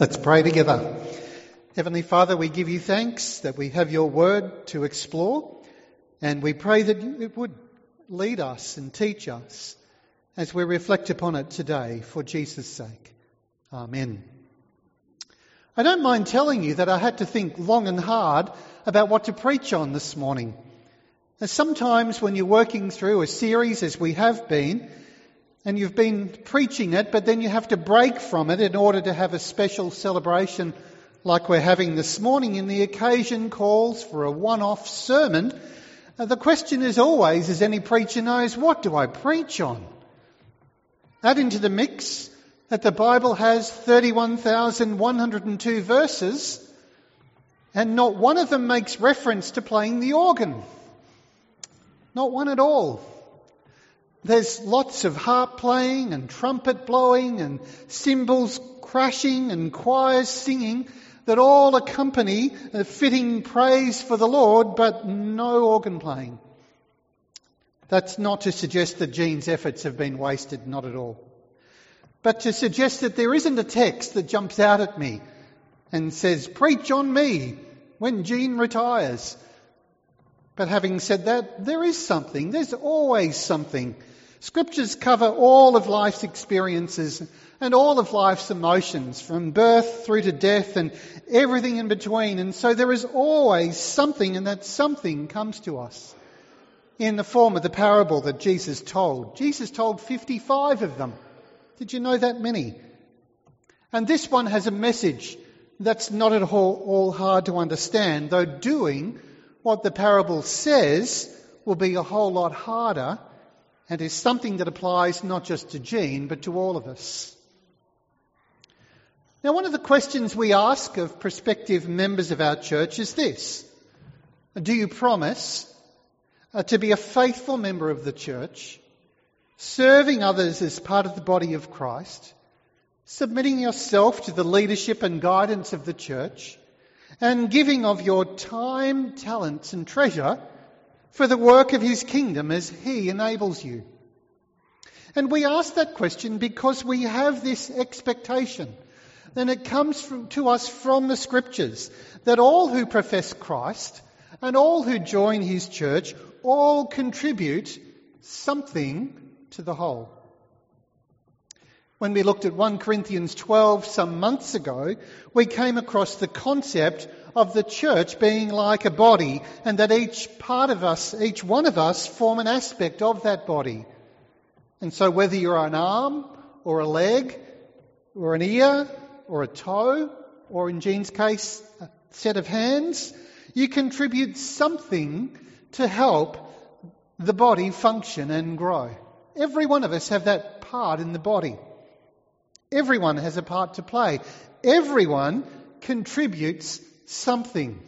Let's pray together. Heavenly Father, we give you thanks that we have your word to explore, and we pray that it would lead us and teach us as we reflect upon it today for Jesus' sake. Amen. I don't mind telling you that I had to think long and hard about what to preach on this morning. As sometimes when you're working through a series as we have been, and you've been preaching it, but then you have to break from it in order to have a special celebration like we're having this morning, and the occasion calls for a one-off sermon. Uh, the question is always, as any preacher knows, what do I preach on? Add into the mix that the Bible has 31,102 verses, and not one of them makes reference to playing the organ. Not one at all. There's lots of harp playing and trumpet blowing and cymbals crashing and choirs singing that all accompany a fitting praise for the Lord, but no organ playing. That's not to suggest that Jean's efforts have been wasted, not at all. But to suggest that there isn't a text that jumps out at me and says, preach on me when Jean retires. But having said that, there is something. There's always something. Scriptures cover all of life's experiences and all of life's emotions, from birth through to death and everything in between. And so there is always something, and that something comes to us in the form of the parable that Jesus told. Jesus told 55 of them. Did you know that many? And this one has a message that's not at all, all hard to understand, though doing what the parable says will be a whole lot harder and is something that applies not just to Jean, but to all of us. Now, one of the questions we ask of prospective members of our church is this Do you promise uh, to be a faithful member of the church, serving others as part of the body of Christ, submitting yourself to the leadership and guidance of the church, and giving of your time, talents, and treasure for the work of his kingdom as he enables you. And we ask that question because we have this expectation. Then it comes from, to us from the scriptures that all who profess Christ and all who join his church all contribute something to the whole. When we looked at 1 Corinthians 12 some months ago, we came across the concept of the church being like a body and that each part of us, each one of us, form an aspect of that body. And so whether you're an arm or a leg or an ear or a toe or in Jean's case, a set of hands, you contribute something to help the body function and grow. Every one of us have that part in the body. Everyone has a part to play. Everyone contributes something.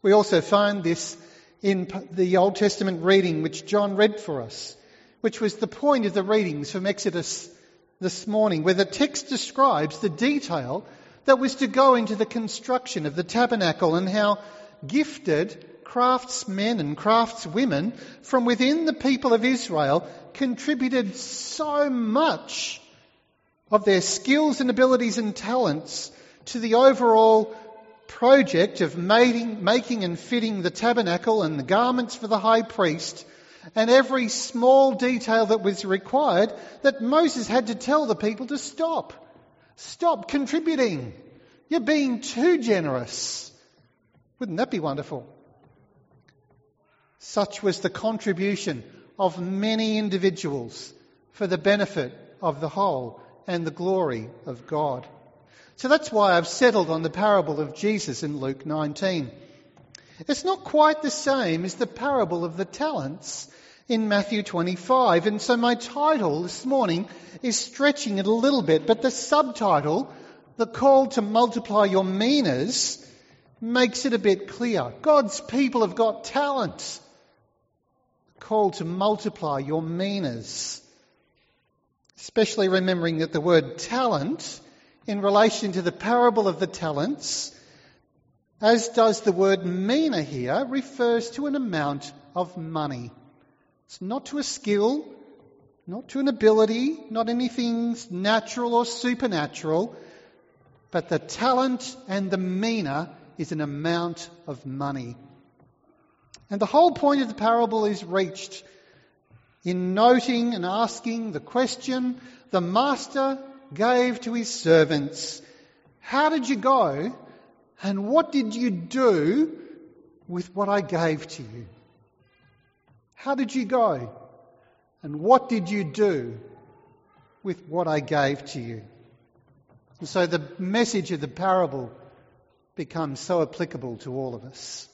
We also find this in the Old Testament reading which John read for us, which was the point of the readings from Exodus this morning, where the text describes the detail that was to go into the construction of the tabernacle and how gifted craftsmen and craftswomen from within the people of Israel contributed so much of their skills and abilities and talents to the overall project of making, making and fitting the tabernacle and the garments for the high priest and every small detail that was required that Moses had to tell the people to stop. Stop contributing. You're being too generous. Wouldn't that be wonderful? Such was the contribution of many individuals for the benefit of the whole and the glory of God. So that's why I've settled on the parable of Jesus in Luke 19. It's not quite the same as the parable of the talents in Matthew 25. And so my title this morning is stretching it a little bit, but the subtitle, the call to multiply your minas, makes it a bit clear. God's people have got talent. Call to multiply your minas especially remembering that the word talent, in relation to the parable of the talents, as does the word mina here, refers to an amount of money. It's not to a skill, not to an ability, not anything natural or supernatural. But the talent and the mina is an amount of money. And the whole point of the parable is reached in noting and asking the question the master gave to his servants How did you go? And what did you do with what I gave to you? How did you go? And what did you do with what I gave to you? And so the message of the parable becomes so applicable to all of us.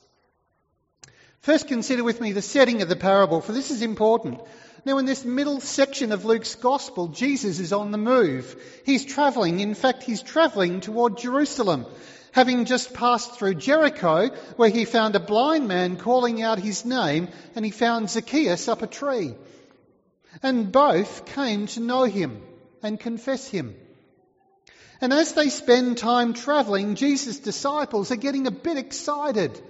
First, consider with me the setting of the parable, for this is important. Now, in this middle section of Luke's Gospel, Jesus is on the move. He's travelling. In fact, he's travelling toward Jerusalem, having just passed through Jericho, where he found a blind man calling out his name, and he found Zacchaeus up a tree. And both came to know him and confess him. And as they spend time travelling, Jesus' disciples are getting a bit excited.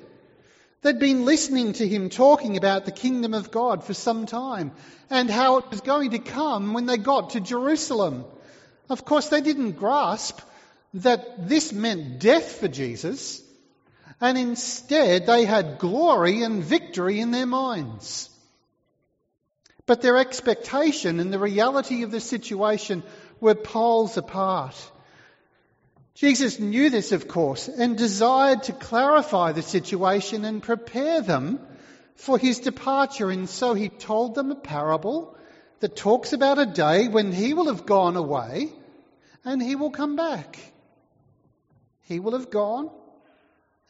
They'd been listening to him talking about the kingdom of God for some time and how it was going to come when they got to Jerusalem. Of course, they didn't grasp that this meant death for Jesus, and instead they had glory and victory in their minds. But their expectation and the reality of the situation were poles apart. Jesus knew this, of course, and desired to clarify the situation and prepare them for his departure. And so he told them a parable that talks about a day when he will have gone away and he will come back. He will have gone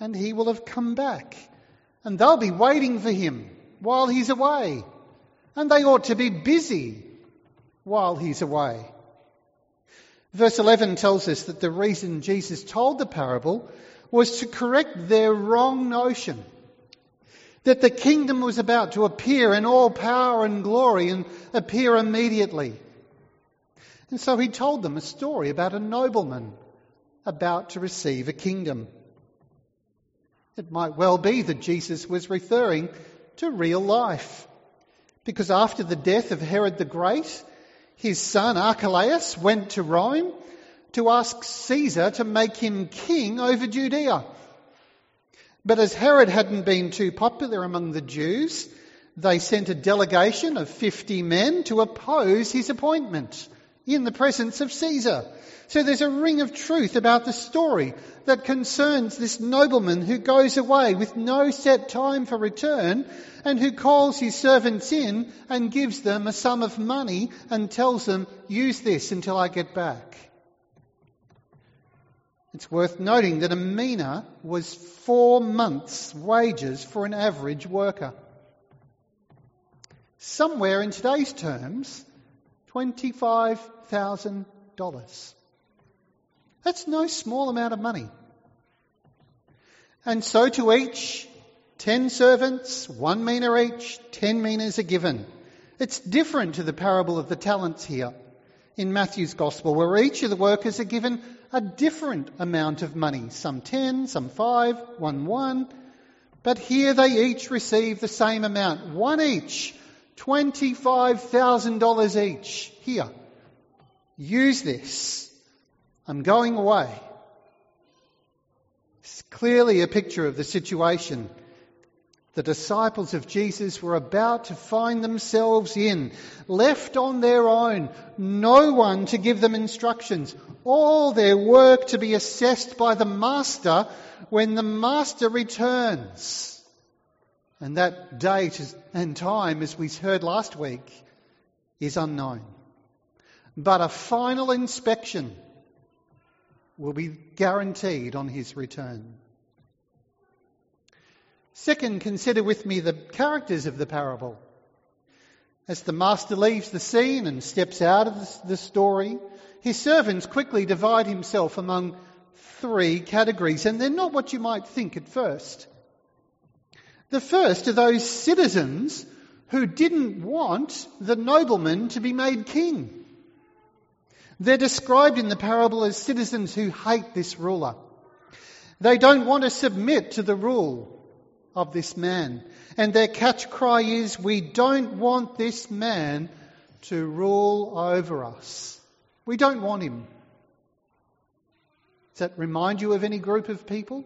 and he will have come back. And they'll be waiting for him while he's away. And they ought to be busy while he's away. Verse 11 tells us that the reason Jesus told the parable was to correct their wrong notion that the kingdom was about to appear in all power and glory and appear immediately. And so he told them a story about a nobleman about to receive a kingdom. It might well be that Jesus was referring to real life. Because after the death of Herod the Great, his son Archelaus went to Rome to ask Caesar to make him king over Judea. But as Herod hadn't been too popular among the Jews, they sent a delegation of 50 men to oppose his appointment in the presence of Caesar. So there's a ring of truth about the story that concerns this nobleman who goes away with no set time for return and who calls his servants in and gives them a sum of money and tells them, use this until I get back. It's worth noting that a mina was four months' wages for an average worker. Somewhere in today's terms, $25,000. That's no small amount of money. And so to each, ten servants, one mina each, ten minas are given. It's different to the parable of the talents here in Matthew's Gospel, where each of the workers are given a different amount of money, some ten, some five, one one. But here they each receive the same amount, one each, $25,000 each. Here, use this. I'm going away. It's clearly a picture of the situation the disciples of Jesus were about to find themselves in, left on their own, no one to give them instructions, all their work to be assessed by the Master when the Master returns. And that date and time, as we heard last week, is unknown. But a final inspection will be guaranteed on his return. Second, consider with me the characters of the parable. As the master leaves the scene and steps out of the story, his servants quickly divide himself among three categories, and they're not what you might think at first. The first are those citizens who didn't want the nobleman to be made king. They're described in the parable as citizens who hate this ruler. They don't want to submit to the rule of this man. And their catch cry is, We don't want this man to rule over us. We don't want him. Does that remind you of any group of people?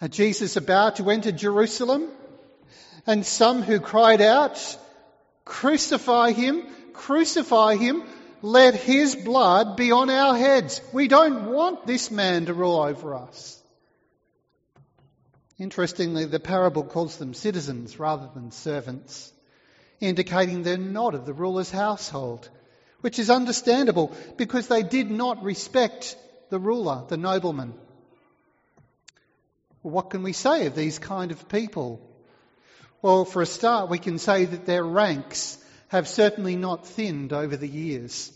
Are Jesus about to enter Jerusalem? And some who cried out, Crucify him, crucify him, let his blood be on our heads. We don't want this man to rule over us. Interestingly, the parable calls them citizens rather than servants, indicating they're not of the ruler's household, which is understandable because they did not respect the ruler, the nobleman. Well, what can we say of these kind of people? Well, for a start, we can say that their ranks have certainly not thinned over the years.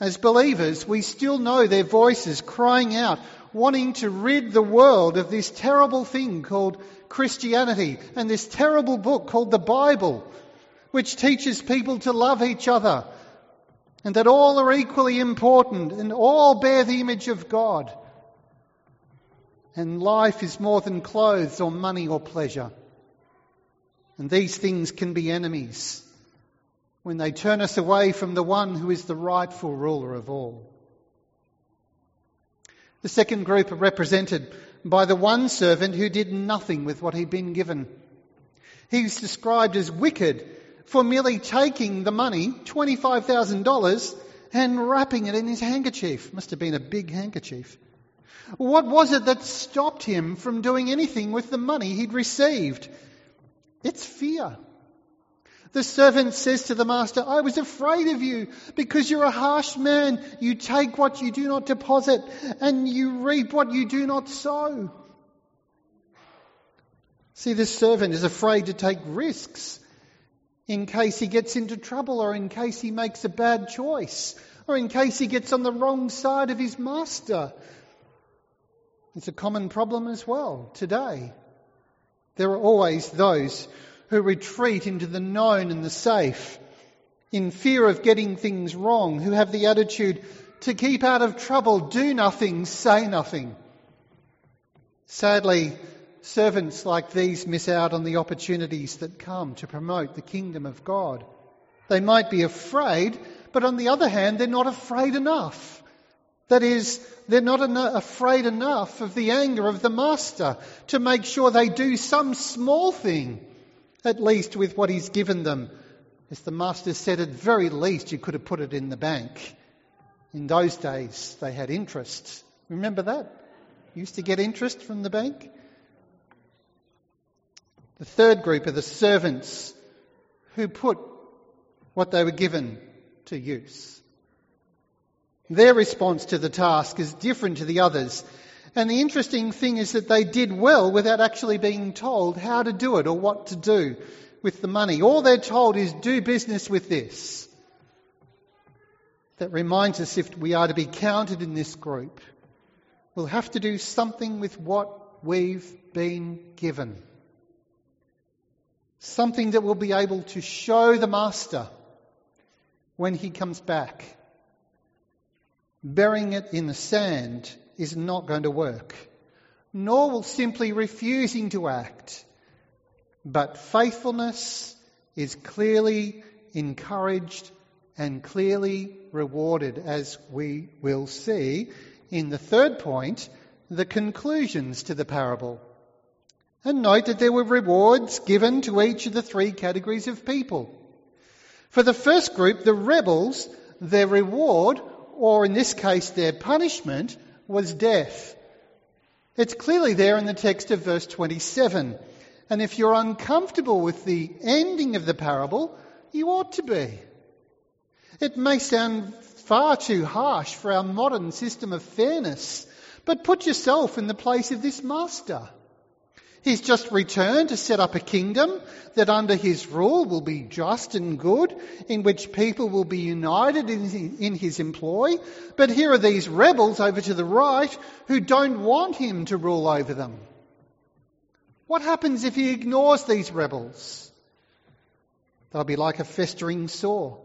As believers, we still know their voices crying out, wanting to rid the world of this terrible thing called Christianity and this terrible book called the Bible, which teaches people to love each other and that all are equally important and all bear the image of God. And life is more than clothes or money or pleasure. And these things can be enemies when they turn us away from the one who is the rightful ruler of all. The second group are represented by the one servant who did nothing with what he'd been given. He's described as wicked for merely taking the money, $25,000, and wrapping it in his handkerchief. Must have been a big handkerchief. What was it that stopped him from doing anything with the money he'd received? It's fear. The servant says to the master, I was afraid of you because you're a harsh man. You take what you do not deposit and you reap what you do not sow. See, this servant is afraid to take risks in case he gets into trouble or in case he makes a bad choice or in case he gets on the wrong side of his master. It's a common problem as well today. There are always those who retreat into the known and the safe in fear of getting things wrong, who have the attitude to keep out of trouble, do nothing, say nothing. Sadly, servants like these miss out on the opportunities that come to promote the kingdom of God. They might be afraid, but on the other hand, they're not afraid enough. That is, they're not afraid enough of the anger of the master to make sure they do some small thing at least with what he's given them. As the master said, at very least you could have put it in the bank. In those days, they had interest. Remember that? Used to get interest from the bank. The third group are the servants who put what they were given to use. Their response to the task is different to the others and the interesting thing is that they did well without actually being told how to do it or what to do with the money. All they're told is do business with this. That reminds us if we are to be counted in this group, we'll have to do something with what we've been given. Something that will be able to show the Master when he comes back. Burying it in the sand is not going to work, nor will simply refusing to act. But faithfulness is clearly encouraged and clearly rewarded, as we will see in the third point, the conclusions to the parable. And note that there were rewards given to each of the three categories of people. For the first group, the rebels, their reward, or in this case their punishment, was death. It's clearly there in the text of verse 27. And if you're uncomfortable with the ending of the parable, you ought to be. It may sound far too harsh for our modern system of fairness, but put yourself in the place of this master. He's just returned to set up a kingdom that under his rule will be just and good, in which people will be united in his employ. But here are these rebels over to the right who don't want him to rule over them. What happens if he ignores these rebels? They'll be like a festering sore.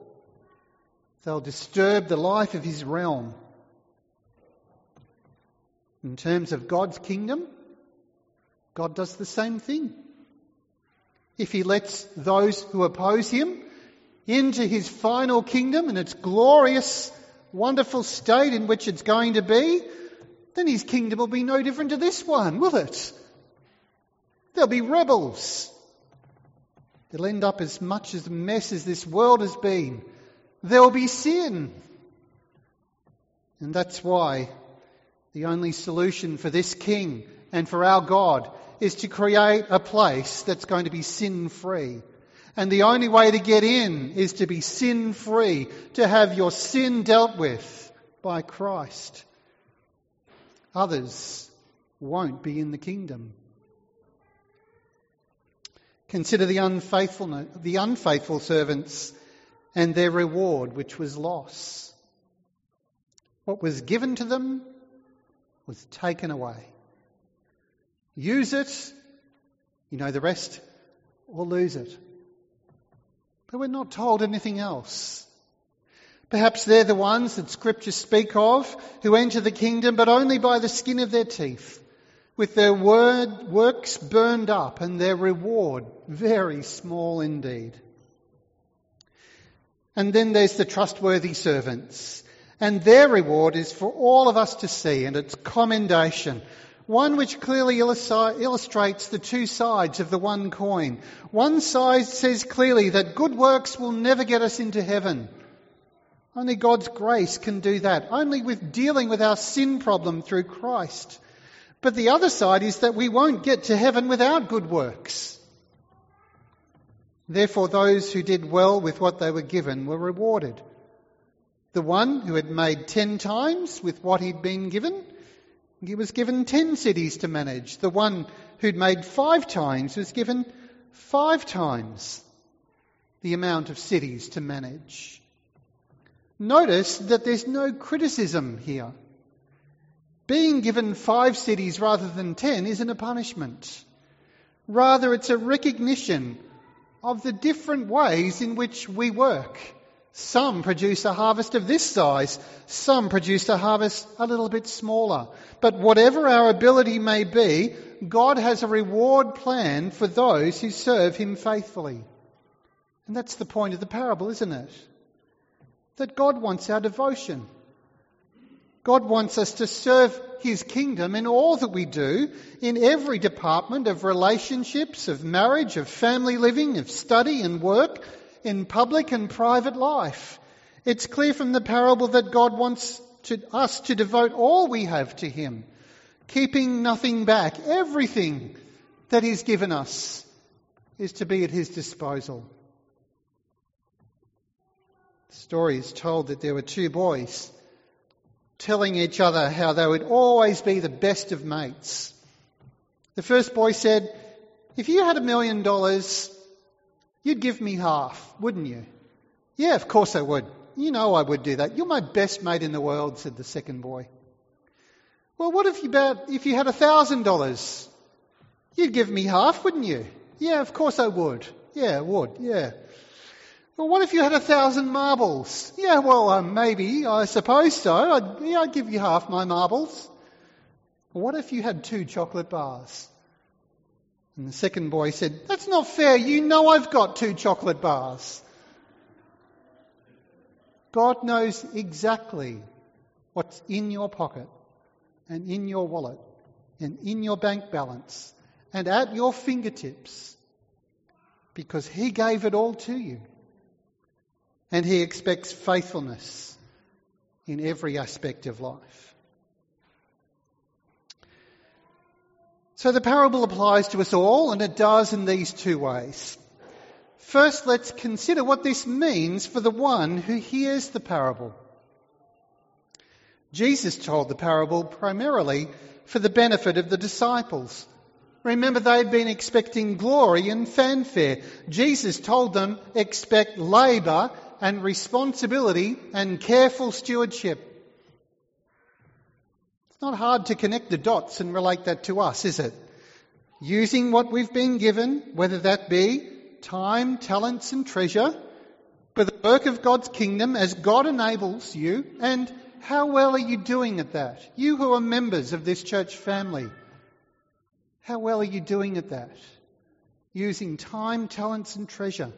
They'll disturb the life of his realm. In terms of God's kingdom, God does the same thing. If he lets those who oppose him into his final kingdom and its glorious, wonderful state in which it's going to be, then his kingdom will be no different to this one, will it? There'll be rebels. It'll end up as much as a mess as this world has been. There will be sin. And that's why the only solution for this king and for our God is to create a place that's going to be sin free. And the only way to get in is to be sin free, to have your sin dealt with by Christ. Others won't be in the kingdom. Consider the unfaithful, the unfaithful servants and their reward, which was loss. What was given to them was taken away. Use it, you know the rest, or lose it. But we're not told anything else. Perhaps they're the ones that scriptures speak of who enter the kingdom, but only by the skin of their teeth, with their word, works burned up and their reward very small indeed. And then there's the trustworthy servants. And their reward is for all of us to see, and it's commendation. One which clearly illustrates the two sides of the one coin. One side says clearly that good works will never get us into heaven. Only God's grace can do that. Only with dealing with our sin problem through Christ. But the other side is that we won't get to heaven without good works. Therefore, those who did well with what they were given were rewarded. The one who had made ten times with what he'd been given, he was given ten cities to manage. The one who'd made five times was given five times the amount of cities to manage. Notice that there's no criticism here. Being given five cities rather than ten isn't a punishment. Rather, it's a recognition of the different ways in which we work. Some produce a harvest of this size, some produce a harvest a little bit smaller. But whatever our ability may be, God has a reward plan for those who serve Him faithfully. And that's the point of the parable, isn't it? that God wants our devotion. God wants us to serve His kingdom in all that we do, in every department of relationships, of marriage, of family living, of study and work, in public and private life. It's clear from the parable that God wants to, us to devote all we have to Him, keeping nothing back. Everything that He's given us is to be at His disposal. The story is told that there were two boys telling each other how they would always be the best of mates. The first boy said, If you had a million dollars, you'd give me half, wouldn't you? Yeah, of course I would. You know I would do that. You're my best mate in the world, said the second boy. Well, what if you, about, if you had a thousand dollars? You'd give me half, wouldn't you? Yeah, of course I would. Yeah, I would. Yeah. Well, what if you had a thousand marbles? Yeah, well, um, maybe, I suppose so. I'd, yeah, I'd give you half my marbles. what if you had two chocolate bars? And the second boy said, That's not fair. You know I've got two chocolate bars. God knows exactly what's in your pocket and in your wallet and in your bank balance and at your fingertips because He gave it all to you. And he expects faithfulness in every aspect of life. So the parable applies to us all, and it does in these two ways. First, let's consider what this means for the one who hears the parable. Jesus told the parable primarily for the benefit of the disciples. Remember, they'd been expecting glory and fanfare. Jesus told them, expect labour and responsibility and careful stewardship. Not hard to connect the dots and relate that to us, is it? Using what we've been given, whether that be time, talents, and treasure, for the work of God's kingdom as God enables you, and how well are you doing at that? You who are members of this church family, how well are you doing at that? Using time, talents, and treasure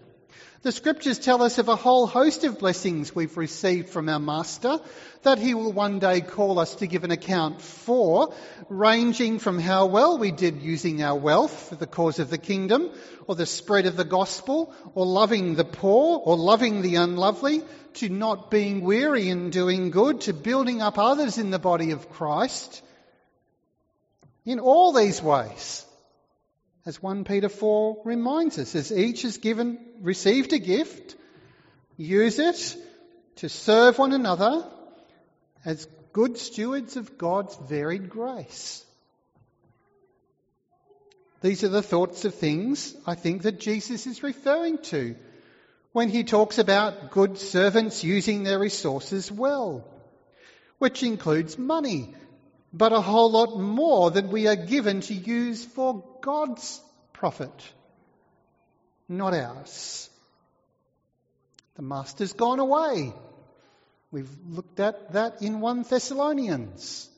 The scriptures tell us of a whole host of blessings we've received from our Master that he will one day call us to give an account for, ranging from how well we did using our wealth for the cause of the kingdom, or the spread of the gospel, or loving the poor, or loving the unlovely, to not being weary in doing good, to building up others in the body of Christ. In all these ways, as 1 Peter 4 reminds us, as each has given, received a gift, use it to serve one another as good stewards of God's varied grace. These are the thoughts of things I think that Jesus is referring to when he talks about good servants using their resources well, which includes money but a whole lot more that we are given to use for God's profit, not ours. The Master's gone away. We've looked at that in 1 Thessalonians.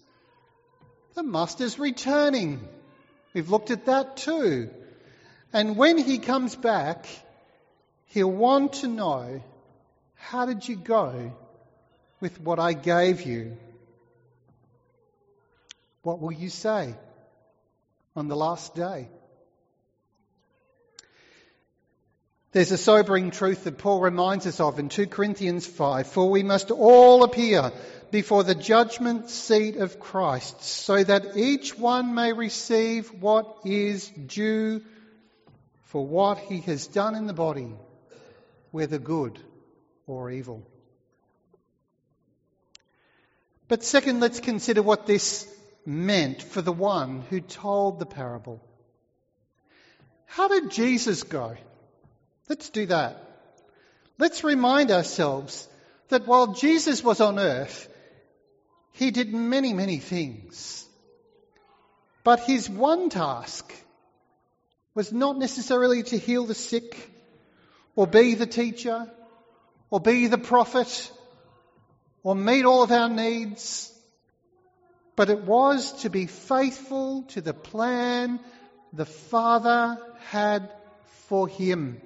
The Master's returning. We've looked at that too. And when he comes back, he'll want to know how did you go with what I gave you? What will you say on the last day? There's a sobering truth that Paul reminds us of in 2 Corinthians 5 For we must all appear before the judgment seat of Christ, so that each one may receive what is due for what he has done in the body, whether good or evil. But second, let's consider what this meant for the one who told the parable. How did Jesus go? Let's do that. Let's remind ourselves that while Jesus was on earth, he did many, many things. But his one task was not necessarily to heal the sick, or be the teacher, or be the prophet, or meet all of our needs but it was to be faithful to the plan the Father had for him.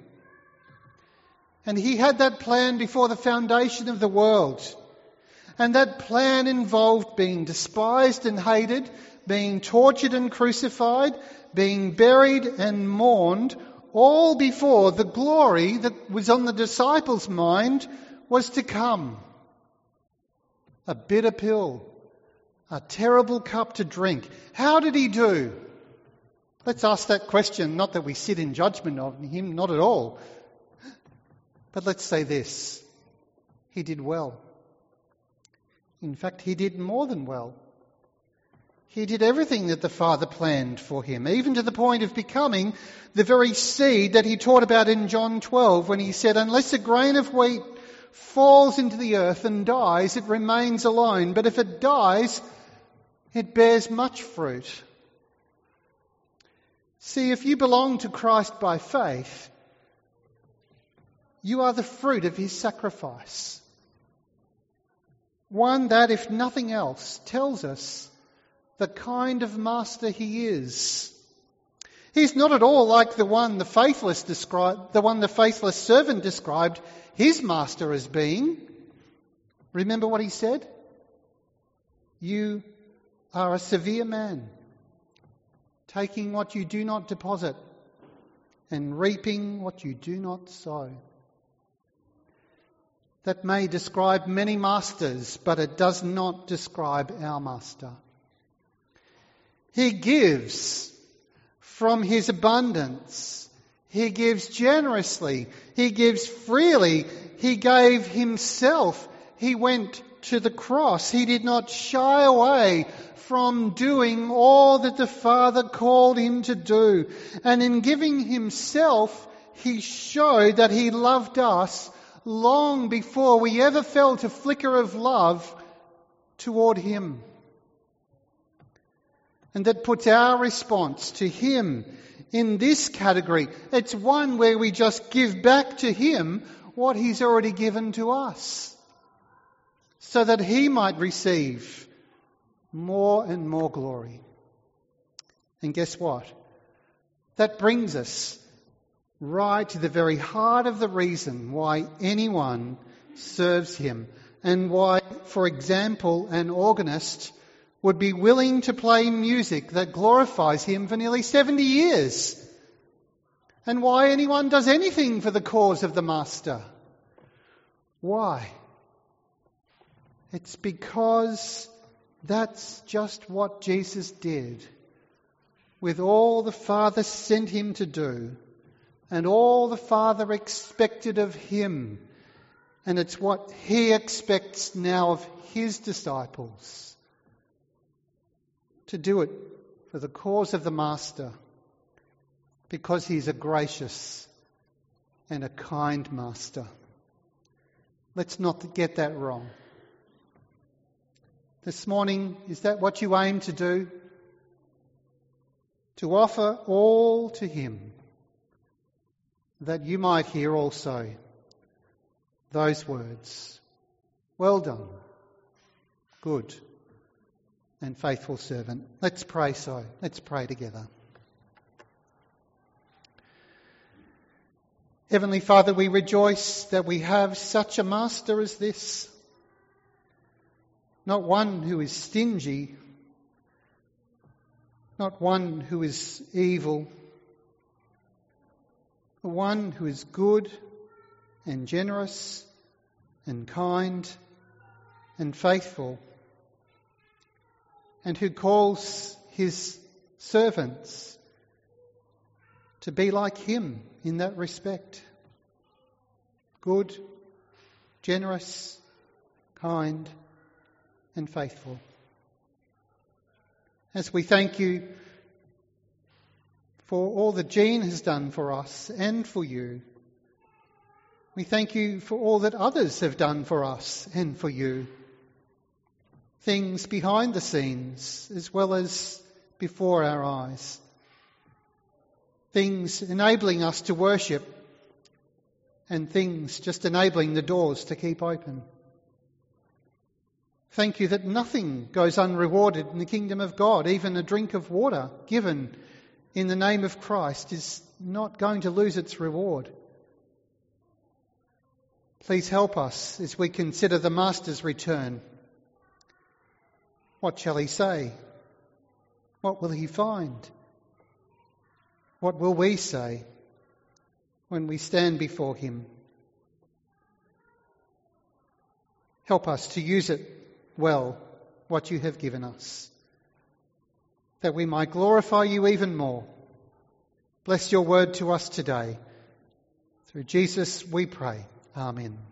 And he had that plan before the foundation of the world. And that plan involved being despised and hated, being tortured and crucified, being buried and mourned, all before the glory that was on the disciples' mind was to come. A bitter pill a terrible cup to drink. How did he do? Let's ask that question, not that we sit in judgment of him, not at all. But let's say this he did well. In fact, he did more than well. He did everything that the Father planned for him, even to the point of becoming the very seed that he taught about in John 12 when he said, Unless a grain of wheat falls into the earth and dies, it remains alone. But if it dies, it bears much fruit. See, if you belong to Christ by faith, you are the fruit of his sacrifice. One that, if nothing else, tells us the kind of master he is. He's not at all like the one the faithless described, the one the faithless servant described his master as being. Remember what he said? You are a severe man, taking what you do not deposit and reaping what you do not sow. That may describe many masters, but it does not describe our master. He gives from his abundance. He gives generously. He gives freely. He gave himself. He went to the cross. He did not shy away from doing all that the Father called him to do. And in giving himself, he showed that he loved us long before we ever felt a flicker of love toward him. And that puts our response to him in this category. It's one where we just give back to him what he's already given to us so that he might receive more and more glory. And guess what? That brings us right to the very heart of the reason why anyone serves him and why, for example, an organist would be willing to play music that glorifies him for nearly 70 years and why anyone does anything for the cause of the Master. Why? It's because that's just what Jesus did with all the Father sent him to do and all the Father expected of him. And it's what he expects now of his disciples to do it for the cause of the Master because he's a gracious and a kind Master. Let's not get that wrong. This morning, is that what you aim to do? To offer all to Him, that you might hear also those words Well done, good and faithful servant. Let's pray so. Let's pray together. Heavenly Father, we rejoice that we have such a master as this. Not one who is stingy, not one who is evil, but one who is good and generous and kind and faithful, and who calls his servants to be like him in that respect. Good, generous, kind, and faithful. As we thank you for all that Jean has done for us and for you, we thank you for all that others have done for us and for you. Things behind the scenes as well as before our eyes. Things enabling us to worship and things just enabling the doors to keep open. Thank you that nothing goes unrewarded in the kingdom of God. Even a drink of water given in the name of Christ is not going to lose its reward. Please help us as we consider the Master's return. What shall he say? What will he find? What will we say when we stand before him? Help us to use it well what you have given us, that we might glorify you even more. Bless your word to us today. Through Jesus we pray. Amen.